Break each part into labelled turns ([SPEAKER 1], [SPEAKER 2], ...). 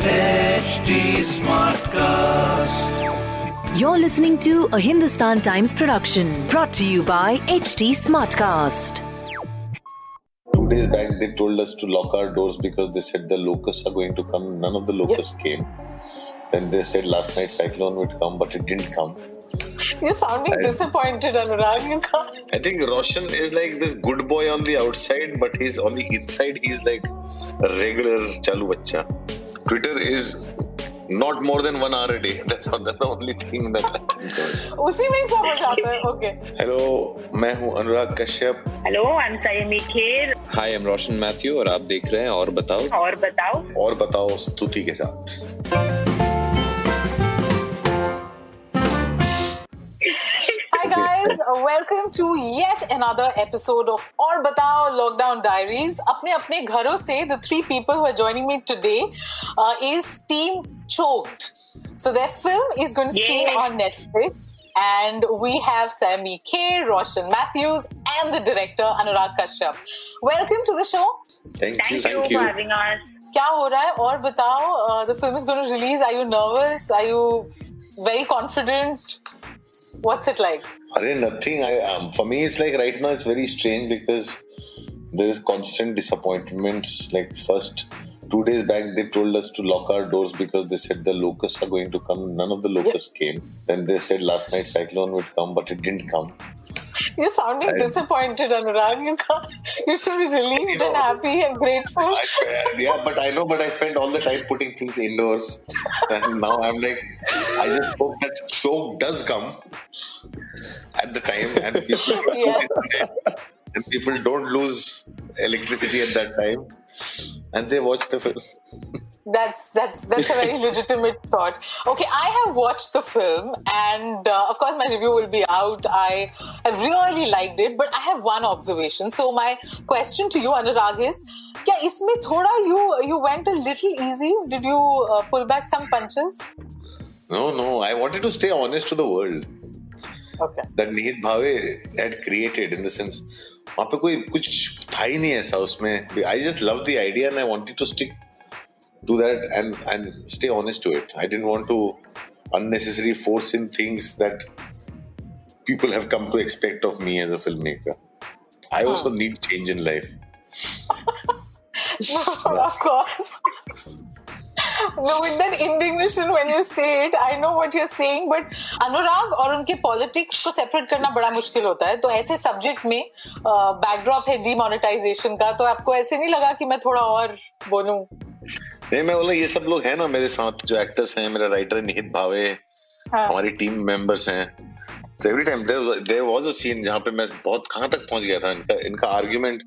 [SPEAKER 1] HT Smartcast.
[SPEAKER 2] You're listening to a Hindustan Times production brought to you by HT Smartcast.
[SPEAKER 3] Two days back, they told us to lock our doors because they said the locusts are going to come. None of the locusts came. Then they said last night cyclone would come, but it didn't come.
[SPEAKER 4] You're sounding
[SPEAKER 3] I-
[SPEAKER 4] disappointed, Anurag. You can't.
[SPEAKER 3] I think Roshan is like this good boy on the outside, but he's on the inside. He's like a regular chalu bacha. Twitter is not more than one hour a day. That's, all, that's the only thing that.
[SPEAKER 4] उसी में ही समझ आता है Okay.
[SPEAKER 3] Hello, मैं हूँ Anurag Kashyap.
[SPEAKER 5] Hello, I'm एम Kher.
[SPEAKER 6] Hi, I'm Roshan Roshan और आप देख रहे हैं और बताओ
[SPEAKER 5] और बताओ
[SPEAKER 3] और बताओ स्तुति के साथ.
[SPEAKER 4] welcome to yet another episode of Aur Batao Lockdown Diaries. Apne apne gharo se, the three people who are joining me today uh, is Team Choked. So their film is going to stream on Netflix. And we have Saiyami Kher, Roshan Mathews, and the director Anurag Kashyap. Welcome to the show.
[SPEAKER 3] Thank, you, for
[SPEAKER 5] having us.
[SPEAKER 4] Kya ho raha hai? Aur batao, the film is going to release. Are you nervous? Are you very confident? What's it like?
[SPEAKER 3] Are nothing. I um, for me, it's like right now. It's very strange because there is constant disappointments. Like first two days back, they told us to lock our doors because they said the locusts are going to come. None of the locusts came. Then they said last night cyclone would come, but it didn't come.
[SPEAKER 4] You're sounding
[SPEAKER 3] I-
[SPEAKER 4] disappointed, Anurag. You can't. You should be relieved
[SPEAKER 3] You know-
[SPEAKER 4] and happy and grateful.
[SPEAKER 3] I, yeah, but I know, but I spent all the time putting things indoors, and now I'm like, I just hope that show does come at the time, and people
[SPEAKER 4] Yeah.
[SPEAKER 3] and people don't lose electricity at that time, and they watch the film.
[SPEAKER 4] That's that's that's a very legitimate thought. Okay, I have watched the film, and uh, of course my review will be out. I have really liked it, but I have one observation. So my question to you, Anurag, is, क्या इसमें थोड़ा you you went a little easy? Did you uh, pull back some punches?
[SPEAKER 3] No, no, I wanted to stay honest to the world.
[SPEAKER 4] Okay.
[SPEAKER 3] that Nihit Bhave had created in the sense वहाँ पे कोई कुछ था ही नहीं ऐसा उसमें I just loved the idea and I wanted to stick to that and and stay honest to it. I didn't want to unnecessarily force in things that people have come to expect of me as a filmmaker. I also need change in life.
[SPEAKER 4] of course. no, with that indignation when you say it, I know what you're saying, but अनुराग और उनके politics को separate करना बड़ा मुश्किल होता है तो ऐसे सब्जेक्ट में बैकड्रॉप है डिमोनेटाइजेशन का तो आपको ऐसे नहीं लगा कि मैं थोड़ा और बोलूं
[SPEAKER 3] नहीं मैं बोला ये सब लोग हैं ना मेरे साथ जो एक्टर्स हैं मेरा राइटर निहित भावे
[SPEAKER 4] हाँ।
[SPEAKER 3] हमारी टीम मेंबर्स हैं। Every time there was, there was a scene जहाँ पे मैं बहुत कहाँ तक पहुँच गया था इनका इनका आर्ग्यूमेंट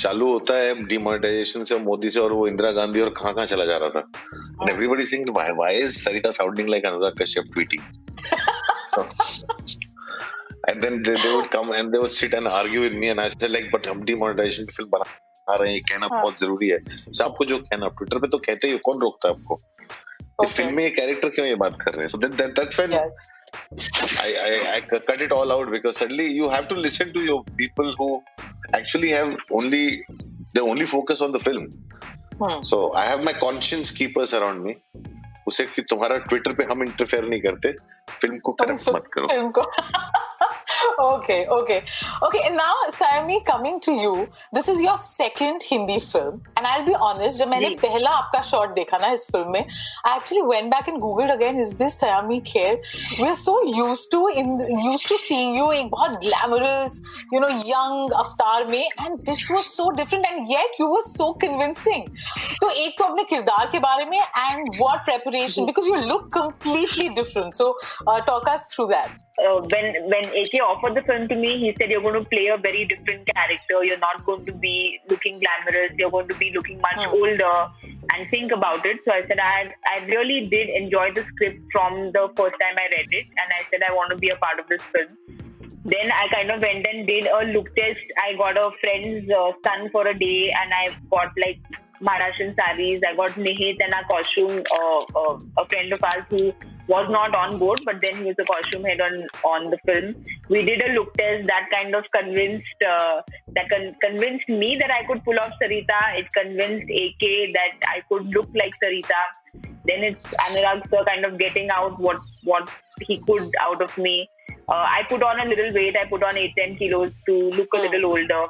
[SPEAKER 3] चालू होता है डिमोनेटाइजेशन से मोदी से और वो इंदिरा गांधी और कहाँ कहाँ चला जा रहा था। Everybody sing why why is Sarita sounding like Anurag Kashyap tweeting so and then they, they would come and they would sit and argue with me and I said like but हम demonetization की film बना रहे हैं ये कहना
[SPEAKER 4] हाँ.
[SPEAKER 3] बहुत ज़रूरी है so आपको जो कहना ट्विटर पे तो कहते ही कौन रोकता है आपको
[SPEAKER 4] Okay.
[SPEAKER 3] फ़िल्म में ये कैरेक्टर क्यों ये बात कर रहे हैं that's when
[SPEAKER 4] yes.
[SPEAKER 3] I, I, I cut it all out because suddenly you have to listen to your people who actually have only they only focus on the film.
[SPEAKER 4] Hmm.
[SPEAKER 3] So I have my conscience keepers around me. उसे कि तुम्हारा Twitter पे हम interfere नहीं करते film को corrupt मत करो
[SPEAKER 4] फ़िल्म को okay, okay. Okay, and now Saiyami, coming to you, this is your second Hindi film. And I'll be honest, When
[SPEAKER 5] I
[SPEAKER 4] saw the first देखा ना इस film actually went back and googled again, is this Saiyami Kher? We're so used to in used to seeing you in a glamorous, you know, young avatar me, and this was so different and yet you were so convincing. So, one, तो अपने किरदार के बारे में and what preparation because you look completely different. So uh, talk us through that.
[SPEAKER 5] Uh, when when AK offered the film to me, he said you're going to play a very different character. You're not going to be looking glamorous. You're going to be looking much
[SPEAKER 4] Hmm.
[SPEAKER 5] older. And think about it. So I said I I really did enjoy the script from the first time I read it, and I said I want to be a part of this film. Then I kind of went and did a look test. I got a friend's uh, son for a day, and I got like Maharashtrian saris. I got Nihit and a costume, uh, uh, a friend of ours who was not on board, but then he was the costume head on on the film. We did a look test that kind of convinced uh, that con- convinced me that I could pull off Sarita. It convinced AK that I could look like Sarita. Then it's Anurag sir kind of getting out what what he could out of me. Uh, I put on a little weight. I put on eight ten kilos to look a little older.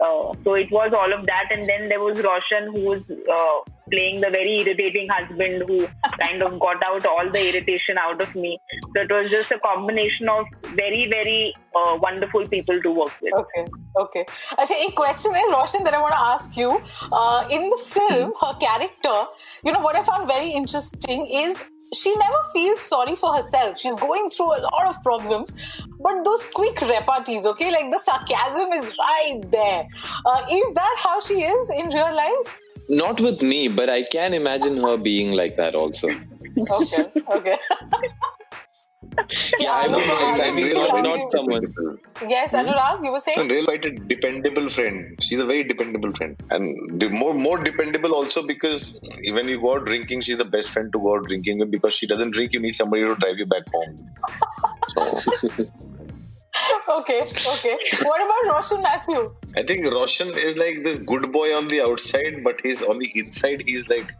[SPEAKER 5] Uh, so it was all of that, and then there was Roshan who was uh, playing the very irritating husband who kind of got out all the irritation out of me. So it was just a combination of very, very uh, wonderful people to work with.
[SPEAKER 4] Okay, okay. Actually, a question Roshan, that I want to ask you. Uh, in the film, her character, you know, what I found very interesting is she never feels sorry for herself. She's going through a lot of problems, but those quick repartees, okay, like the sarcasm is right there. Uh, is that how she is in real life?
[SPEAKER 6] Not with me, but I can imagine her being like that also.
[SPEAKER 4] Okay, okay.
[SPEAKER 6] Yeah, I mean,
[SPEAKER 4] Anurag,
[SPEAKER 6] I mean,
[SPEAKER 4] Anurag,
[SPEAKER 6] not, not someone.
[SPEAKER 4] Yes, hmm? Anurag, you were saying?
[SPEAKER 3] real life, a dependable friend. She's a very dependable friend, and more more dependable also because when you go out drinking, she's the best friend to go out drinking with because she doesn't drink. You need somebody to drive you back home.
[SPEAKER 4] Okay, okay. What about Roshan Mathew?
[SPEAKER 3] I think Roshan is like this good boy on the outside, but he's on the inside. He's like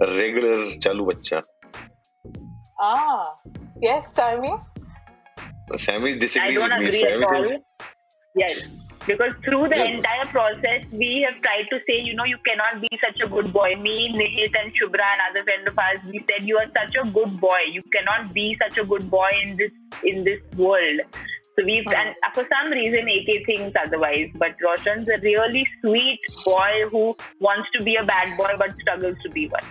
[SPEAKER 3] a regular chalu bacha.
[SPEAKER 4] Ah, yes, Sammy.
[SPEAKER 3] Sammy
[SPEAKER 5] I
[SPEAKER 3] disagrees
[SPEAKER 5] don't
[SPEAKER 3] with me.
[SPEAKER 5] agree
[SPEAKER 3] Sammy
[SPEAKER 5] at all.
[SPEAKER 3] says,
[SPEAKER 5] Yes. Because through the
[SPEAKER 3] Yeah.
[SPEAKER 5] entire process, we have tried to say, you know, you cannot be such a good boy. Me, Nihit, and Shubhra, and other friend of ours, we said you are such a good boy. You cannot be such a good boy in this in this world. So we've and for some reason AK thinks otherwise. But Roshan's a really sweet boy who wants to be a bad boy but struggles to be one.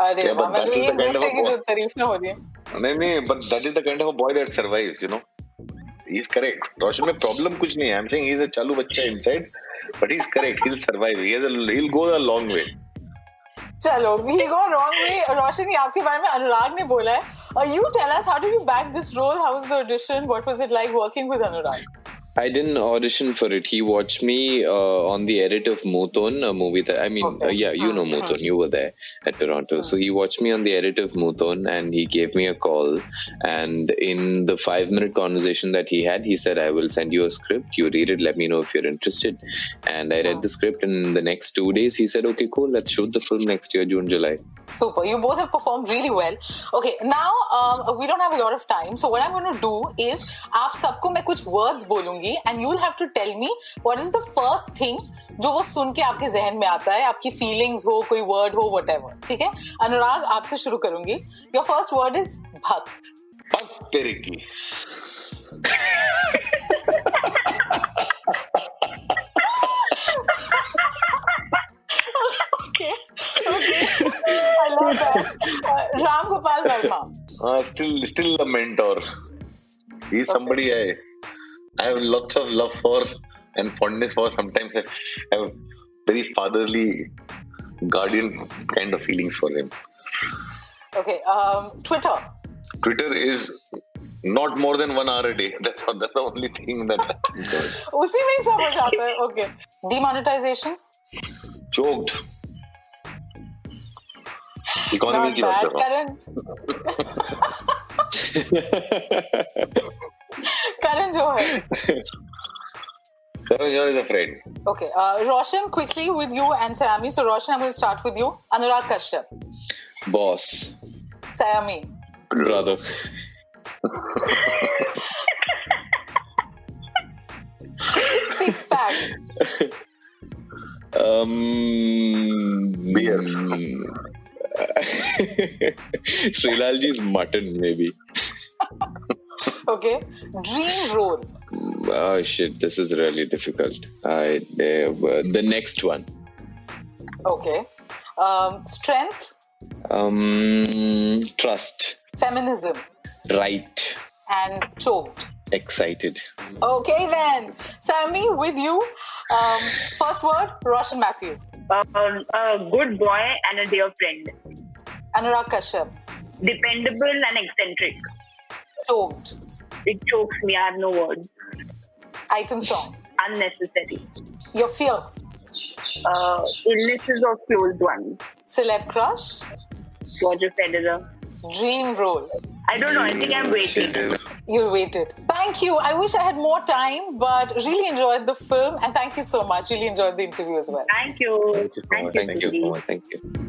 [SPEAKER 4] अरे
[SPEAKER 3] Yeah, but
[SPEAKER 4] वाह, मैं
[SPEAKER 3] that
[SPEAKER 4] तो
[SPEAKER 3] is
[SPEAKER 4] ये
[SPEAKER 3] the kind of
[SPEAKER 4] दूसरे
[SPEAKER 3] a
[SPEAKER 4] की
[SPEAKER 3] boy.
[SPEAKER 4] जो तारीफ ना हो रही है
[SPEAKER 3] नहीं नहीं but that is the kind of a boy that survives, you know. He's correct. Roshan में problem कुछ नहीं है. I'm saying he's a chalu bacha inside, but he's correct. He'll survive. He has a, he'll go a long way.
[SPEAKER 4] चलो he go wrong way रोशन ये आपके बारे में अनुराग ने बोला है uh, you tell us how did you back this role? How was the audition? What was it like working with Anurag
[SPEAKER 6] I didn't audition for it. He watched me uh, on the edit of Moothon, a movie that I mean, uh,
[SPEAKER 4] okay.
[SPEAKER 6] uh, yeah, you know uh-huh. Moothon. You were there at Toronto, so he uh-huh. watched me on the edit of Moothon, and he gave me a call. And in the five-minute conversation that he had, he said, "I will send you a script. You read it. Let me know if you're interested." And I read the script, and the next two days, he said, "Okay, cool. Let's shoot the film next year, June, July."
[SPEAKER 4] Super. You both have performed really well. Okay, now um, we don't have a lot of time, so what I'm going to do is, आप सबको मैं कुछ words bolungi." होगी and you have to tell me what is the first thing जो वो सुन के आपके जहन में आता है आपकी फीलिंग्स हो कोई वर्ड हो वट ठीक है? अनुराग आपसे शुरू करूँगी। योर फ़र्स्ट वर्ड इज़ भक्त।
[SPEAKER 3] भक्त तेरे की।
[SPEAKER 4] uh, Ram Gopal Verma.
[SPEAKER 3] Uh, still, still a I have lots of love for and fondness for. Sometimes I have very fatherly, guardian kind of feelings for him.
[SPEAKER 4] okay um, Twitter
[SPEAKER 3] Twitter is not more than one hour a day. That's all, that's the only thing that I think of.
[SPEAKER 4] उसी में ही समझ आता है okay demonetization
[SPEAKER 3] choked. Economy
[SPEAKER 4] not
[SPEAKER 3] की बात
[SPEAKER 4] bad
[SPEAKER 3] कर रहा हूँ
[SPEAKER 4] Karan Karan Johar
[SPEAKER 3] Karan Johar is a friend.
[SPEAKER 4] okay uh, Roshan quickly with you and Saiyami so Roshan I'm going to start with you Anurag Kashyap
[SPEAKER 6] Boss,
[SPEAKER 4] Saiyami
[SPEAKER 6] brother.
[SPEAKER 4] six pack
[SPEAKER 6] Um,
[SPEAKER 3] Beer.
[SPEAKER 6] Srilalji's mutton, maybe.
[SPEAKER 4] okay. Dream role.
[SPEAKER 6] Oh shit, this is really difficult. I uh, the next one.
[SPEAKER 4] okay. Um, strength.
[SPEAKER 6] Um, trust,
[SPEAKER 4] feminism.
[SPEAKER 6] Right,
[SPEAKER 4] and choked.
[SPEAKER 6] Excited.
[SPEAKER 4] okay then. Sammy with you. Um, first word Roshan Mathew.
[SPEAKER 5] Um, a good boy and a dear friend.
[SPEAKER 4] Anurag Kashyap.
[SPEAKER 5] Dependable and eccentric. It chokes me. I have no words.
[SPEAKER 4] Item song.
[SPEAKER 5] Unnecessary.
[SPEAKER 4] Your fear.
[SPEAKER 5] Uh, illnesses of closed ones.
[SPEAKER 4] Celeb crush.
[SPEAKER 5] Roger Federer.
[SPEAKER 4] Dream role.
[SPEAKER 5] I don't know. I think I'm waiting.
[SPEAKER 4] You waited. Thank you. I wish I had more time, but really enjoyed the film and thank you so much. Really enjoyed the interview as well.
[SPEAKER 5] Thank you.
[SPEAKER 3] Thank you. So
[SPEAKER 6] thank, you. Thank you.